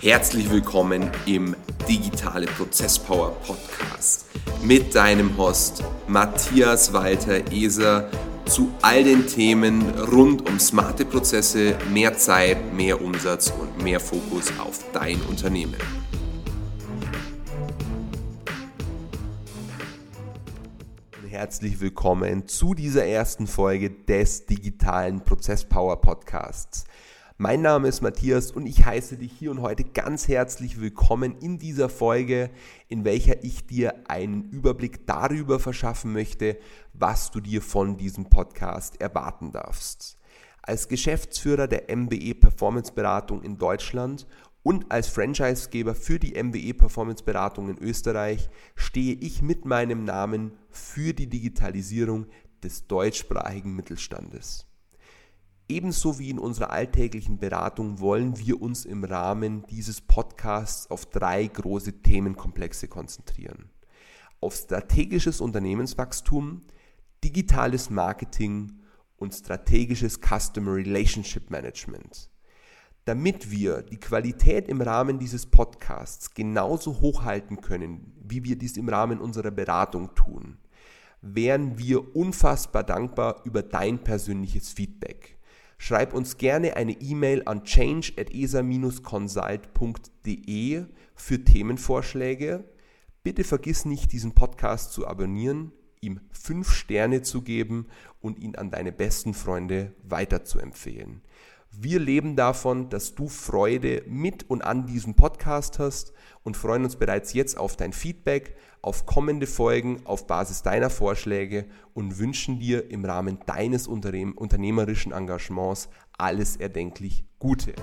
Herzlich willkommen im Digitale Prozesspower Podcast mit deinem Host Matthias Walter Eser zu all den Themen rund um smarte Prozesse, mehr Zeit, mehr Umsatz und mehr Fokus auf dein Unternehmen. Herzlich willkommen zu dieser ersten Folge des digitalen Prozesspower Podcasts. Mein Name ist Matthias und ich heiße dich hier und heute ganz herzlich willkommen in dieser Folge, in welcher ich dir einen Überblick darüber verschaffen möchte, was du dir von diesem Podcast erwarten darfst. Als Geschäftsführer der MBE Performance Beratung in Deutschland und als Franchisegeber für die MBE Performance Beratung in Österreich stehe ich mit meinem Namen für die Digitalisierung des deutschsprachigen Mittelstandes. Ebenso wie in unserer alltäglichen Beratung wollen wir uns im Rahmen dieses Podcasts auf drei große Themenkomplexe konzentrieren. Auf strategisches Unternehmenswachstum, digitales Marketing und strategisches Customer Relationship Management. Damit wir die Qualität im Rahmen dieses Podcasts genauso hochhalten können, wie wir dies im Rahmen unserer Beratung tun, wären wir unfassbar dankbar über dein persönliches Feedback. Schreib uns gerne eine E-Mail an change.esa-consult.de für Themenvorschläge. Bitte vergiss nicht, diesen Podcast zu abonnieren, ihm 5 Sterne zu geben und ihn an deine besten Freunde weiterzuempfehlen. Wir leben davon, dass du Freude mit und an diesem Podcast hast und freuen uns bereits jetzt auf dein Feedback, auf kommende Folgen auf Basis deiner Vorschläge und wünschen dir im Rahmen deines unternehmerischen Engagements alles erdenklich Gute.